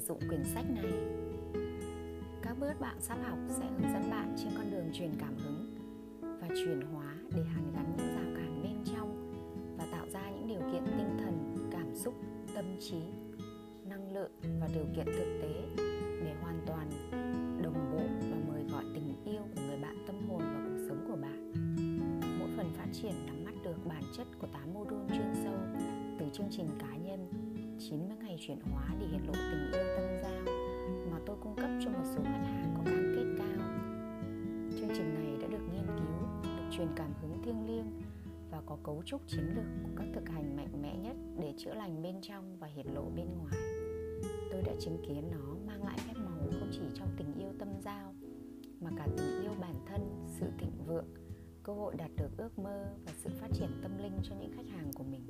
sử dụng quyển sách này. Các bước bạn sắp học sẽ hướng dẫn bạn trên con đường truyền cảm hứng và chuyển hóa để hàn gắn những rào cản bên trong và tạo ra những điều kiện tinh thần, cảm xúc, tâm trí, năng lượng và điều kiện thực tế để hoàn toàn đồng bộ và mời gọi tình yêu của người bạn tâm hồn vào cuộc sống của bạn. Mỗi phần phát triển nắm bắt được bản chất của 8 mô đun chuyên sâu từ chương trình cá nhân 90 ngày chuyển hóa để hiện lộ tình yêu tâm giao mà tôi cung cấp cho một số khách hàng có cam kết cao. Chương trình này đã được nghiên cứu, được truyền cảm hứng thiêng liêng và có cấu trúc chiến lược của các thực hành mạnh mẽ nhất để chữa lành bên trong và hiện lộ bên ngoài. Tôi đã chứng kiến nó mang lại phép màu không chỉ trong tình yêu tâm giao mà cả tình yêu bản thân, sự thịnh vượng, cơ hội đạt được ước mơ và sự phát triển tâm linh cho những khách hàng của mình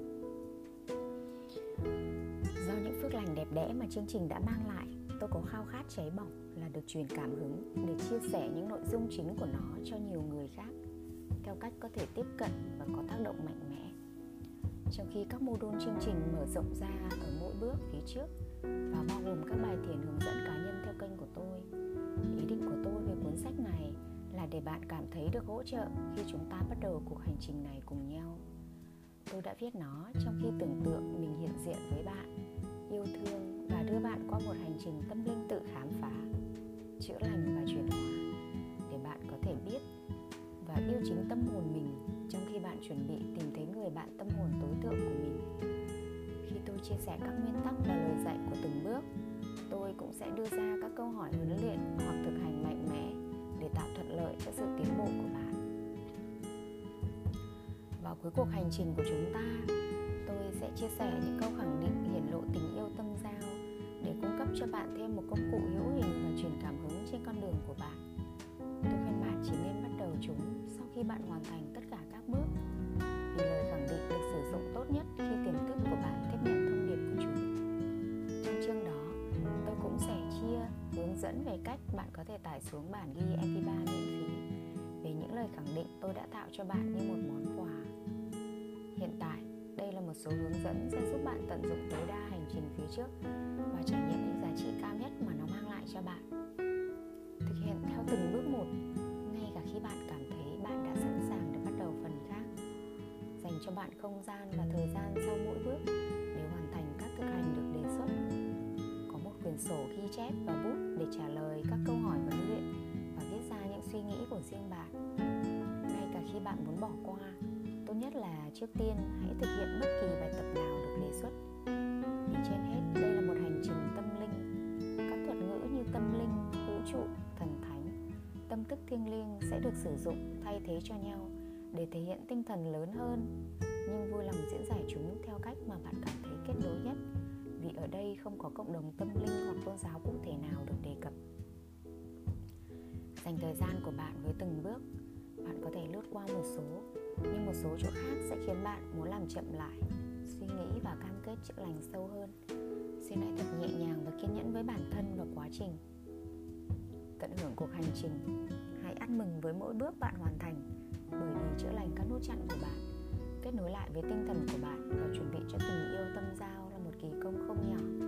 do những phước lành đẹp đẽ mà chương trình đã mang lại, tôi có khao khát cháy bỏng là được truyền cảm hứng để chia sẻ những nội dung chính của nó cho nhiều người khác, theo cách có thể tiếp cận và có tác động mạnh mẽ. Trong khi các mô đun chương trình mở rộng ra ở mỗi bước phía trước, và bao gồm các bài thiền hướng dẫn cá nhân theo kênh của tôi, ý định của tôi về cuốn sách này là để bạn cảm thấy được hỗ trợ khi chúng ta bắt đầu cuộc hành trình này cùng nhau tôi đã viết nó trong khi tưởng tượng mình hiện diện với bạn, yêu thương và đưa bạn qua một hành trình tâm linh tự khám phá, chữa lành và chuyển hóa. Để bạn có thể biết và yêu chính tâm hồn mình trong khi bạn chuẩn bị tìm thấy người bạn tâm hồn tối thượng của mình. Khi tôi chia sẻ các nguyên tắc và lời dạy của từng bước, tôi cũng sẽ đưa ra các câu hỏi huấn luyện hoặc thực hành mạnh mẽ để tạo thuận lợi cho sự tiến bộ của bạn vào cuối cuộc hành trình của chúng ta. Tôi sẽ chia sẻ những câu khẳng định hiển lộ tình yêu tâm giao để cung cấp cho bạn thêm một công cụ hữu hình và truyền cảm hứng trên con đường của bạn. Tôi khuyên bạn chỉ nên bắt đầu chúng sau khi bạn hoàn thành tất cả các bước. Vì lời khẳng định được sử dụng tốt nhất khi tiềm thức của bạn tiếp nhận thông điệp của chúng. Trong chương đó, tôi cũng sẽ chia hướng dẫn về cách bạn có thể tải xuống bản ghi MP3 miễn phí. Về những lời khẳng định, tôi đã tạo cho bạn như một món quà Hiện tại, đây là một số hướng dẫn sẽ giúp bạn tận dụng tối đa hành trình phía trước và trải nghiệm những giá trị cao nhất mà nó mang lại cho bạn. Thực hiện theo từng bước một, ngay cả khi bạn cảm thấy bạn đã sẵn sàng để bắt đầu phần khác. Dành cho bạn không gian và thời gian sau mỗi bước để hoàn thành các thực hành được đề xuất. Có một quyển sổ ghi chép và bút để trả lời các câu hỏi huấn luyện và viết ra những suy nghĩ của riêng bạn. Ngay cả khi bạn muốn bỏ qua, tốt nhất là trước tiên hãy thực hiện bất kỳ bài tập nào được đề xuất. Vì trên hết đây là một hành trình tâm linh. Các thuật ngữ như tâm linh, vũ trụ, thần thánh, tâm thức thiêng liêng sẽ được sử dụng thay thế cho nhau để thể hiện tinh thần lớn hơn. Nhưng vui lòng diễn giải chúng theo cách mà bạn cảm thấy kết nối nhất, vì ở đây không có cộng đồng tâm linh hoặc tôn giáo cụ thể nào được đề cập. Dành thời gian của bạn với từng bước, bạn có thể lướt qua một số nhưng một số chỗ khác sẽ khiến bạn muốn làm chậm lại, suy nghĩ và cam kết chữa lành sâu hơn. Xin hãy thật nhẹ nhàng và kiên nhẫn với bản thân và quá trình. Tận hưởng cuộc hành trình. Hãy ăn mừng với mỗi bước bạn hoàn thành, bởi vì chữa lành các nút chặn của bạn, kết nối lại với tinh thần của bạn và chuẩn bị cho tình yêu tâm giao là một kỳ công không nhỏ.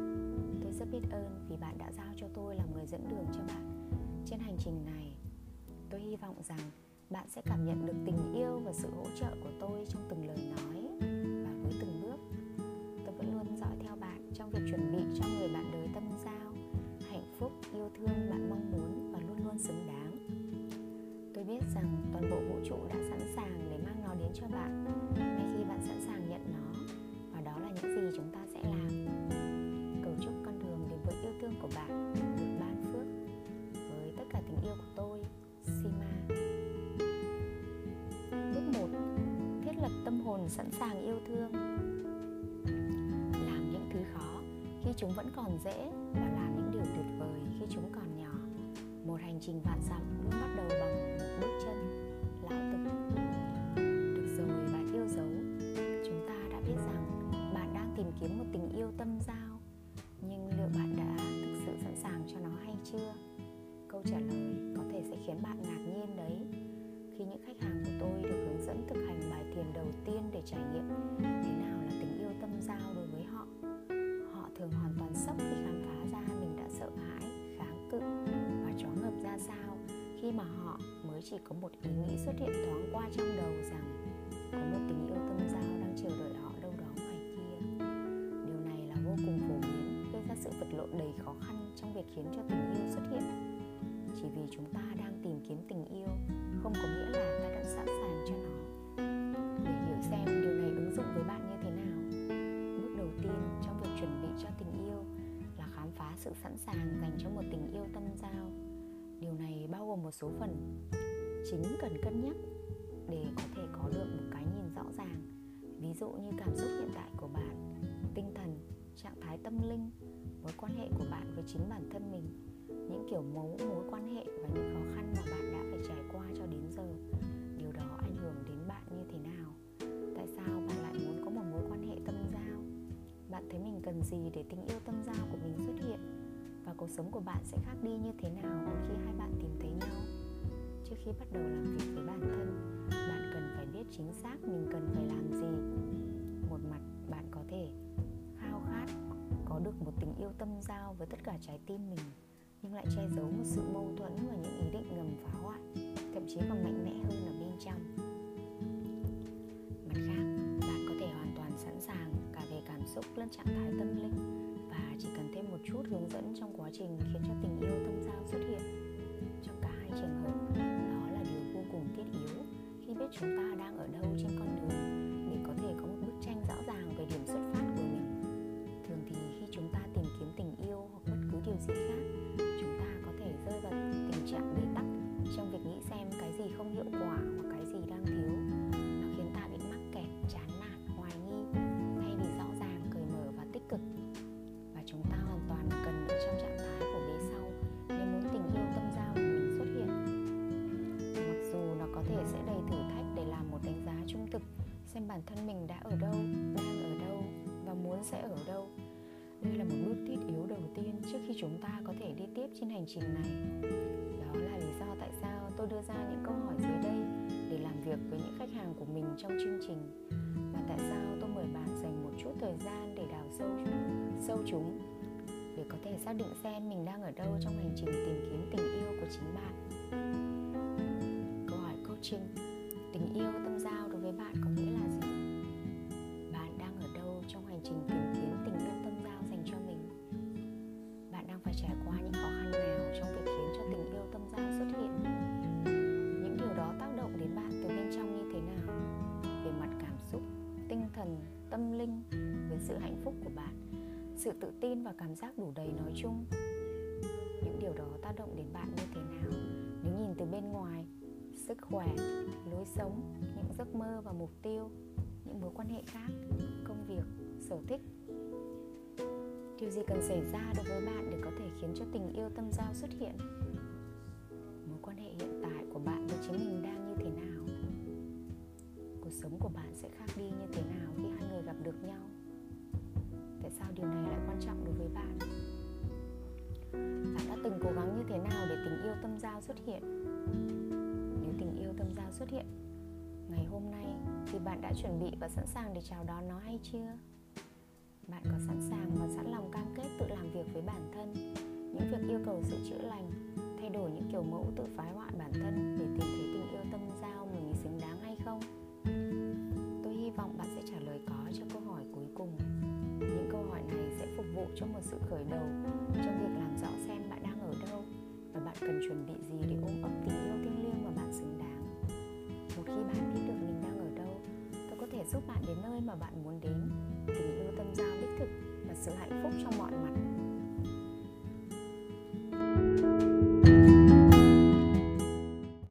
Tôi rất biết ơn vì bạn đã giao cho tôi làm người dẫn đường cho bạn. Trên hành trình này, tôi hy vọng rằng bạn sẽ cảm nhận được tình yêu và sự hỗ trợ của tôi trong từng lời nói và với từng bước. Tôi vẫn luôn dõi theo bạn trong việc chuẩn bị cho người bạn đời tâm giao, hạnh phúc, yêu thương bạn mong muốn và luôn luôn xứng đáng. Tôi biết rằng toàn bộ vũ trụ đã sẵn sàng để mang nó đến cho bạn. Ngay khi bạn sẵn sàng sẵn sàng yêu thương. Làm những thứ khó khi chúng vẫn còn dễ và làm những điều tuyệt vời khi chúng còn nhỏ. Một hành trình vạn dặm luôn bắt đầu bằng một bước chân. trải nghiệm thế nào là tình yêu tâm giao đối với họ. Họ thường hoàn toàn sốc khi khám phá ra mình đã sợ hãi, kháng cự và chóng ngợp ra sao khi mà họ mới chỉ có một ý nghĩ xuất hiện thoáng qua trong đầu rằng có một tình yêu tâm giao đang chờ đợi họ đâu đó ngoài kia. Điều này là vô cùng phổ biến, gây ra sự vật lộn đầy khó khăn trong việc khiến cho tình yêu xuất hiện. Chỉ vì chúng ta đang tìm kiếm tình yêu, không có nghĩa là ta đã sẵn sàng cho nó. Để hiểu xem dụng với bạn như thế nào? Bước đầu tiên trong việc chuẩn bị cho tình yêu là khám phá sự sẵn sàng dành cho một tình yêu tâm giao. Điều này bao gồm một số phần chính cần cân nhắc để có thể có được một cái nhìn rõ ràng. Ví dụ như cảm xúc hiện tại của bạn, tinh thần, trạng thái tâm linh, mối quan hệ của bạn với chính bản thân mình, những kiểu mẫu mối quan hệ và những khó thấy gì để tình yêu tâm giao của mình xuất hiện? Và cuộc sống của bạn sẽ khác đi như thế nào khi hai bạn tìm thấy nhau? Trước khi bắt đầu làm việc với bản thân, bạn cần phải biết chính xác mình cần phải làm gì. Một mặt, bạn có thể khao khát có được một tình yêu tâm giao với tất cả trái tim mình, nhưng lại che giấu một sự mâu thuẫn và những ý định ngầm phá hoại, thậm chí còn mạnh mẽ hơn ở bên trong. Lên trạng thái tâm linh. Và chỉ cần thêm một chút hướng dẫn trong quá trình khiến cho tình yêu tâm giao xuất hiện trong cả hai trường hợp, đó là điều vô cùng thiết yếu. Khi biết chúng ta đang ở đâu trên con đường, để có thể có một bức tranh rõ ràng về điểm xuất phát của mình. Thường thì khi chúng ta tìm kiếm tình yêu hoặc bất cứ điều gì khác bản thân mình đã ở đâu, đang ở đâu và muốn sẽ ở đâu. Đây là một bước thiết yếu đầu tiên trước khi chúng ta có thể đi tiếp trên hành trình này. Đó là lý do tại sao tôi đưa ra những câu hỏi dưới đây để làm việc với những khách hàng của mình trong chương trình. Và tại sao tôi mời bạn dành một chút thời gian để đào sâu sâu chúng, để có thể xác định xem mình đang ở đâu trong hành trình tìm kiếm tình yêu của chính bạn? Câu hỏi coaching tình yêu, tâm giao được tâm linh với sự hạnh phúc của bạn, sự tự tin và cảm giác đủ đầy nói chung. Những điều đó tác động đến bạn như thế nào? Nếu nhìn từ bên ngoài, sức khỏe, lối sống, những giấc mơ và mục tiêu, những mối quan hệ khác, công việc, sở thích. Điều gì cần xảy ra đối với bạn để có thể khiến cho tình yêu tâm giao xuất hiện? Mối quan hệ hiện tại của bạn với chính mình đang như thế nào? Cuộc sống của bạn sẽ khác đi như thế nào được nhau. Tại sao điều này lại quan trọng đối với bạn? Bạn đã từng cố gắng như thế nào để tình yêu tâm giao xuất hiện? Nếu tình yêu tâm giao xuất hiện, ngày hôm nay thì bạn đã chuẩn bị và sẵn sàng để chào đón nó hay chưa? Bạn có sẵn sàng và sẵn lòng cam kết tự làm việc với bản thân, những việc yêu cầu sự chữa lành, thay đổi những kiểu mẫu tự phái hoại bản thân để tìm thấy tình yêu tâm giao mình xứng đáng hay không? Tôi hy vọng bạn sẽ cho một sự khởi đầu trong việc làm rõ xem bạn đang ở đâu và bạn cần chuẩn bị gì để ôm ấp tình yêu thiêng liêng mà bạn xứng đáng một khi bạn biết được mình đang ở đâu, tôi có thể giúp bạn đến nơi mà bạn muốn đến, tình yêu tâm giao đích thực và sự hạnh phúc trong mọi mặt.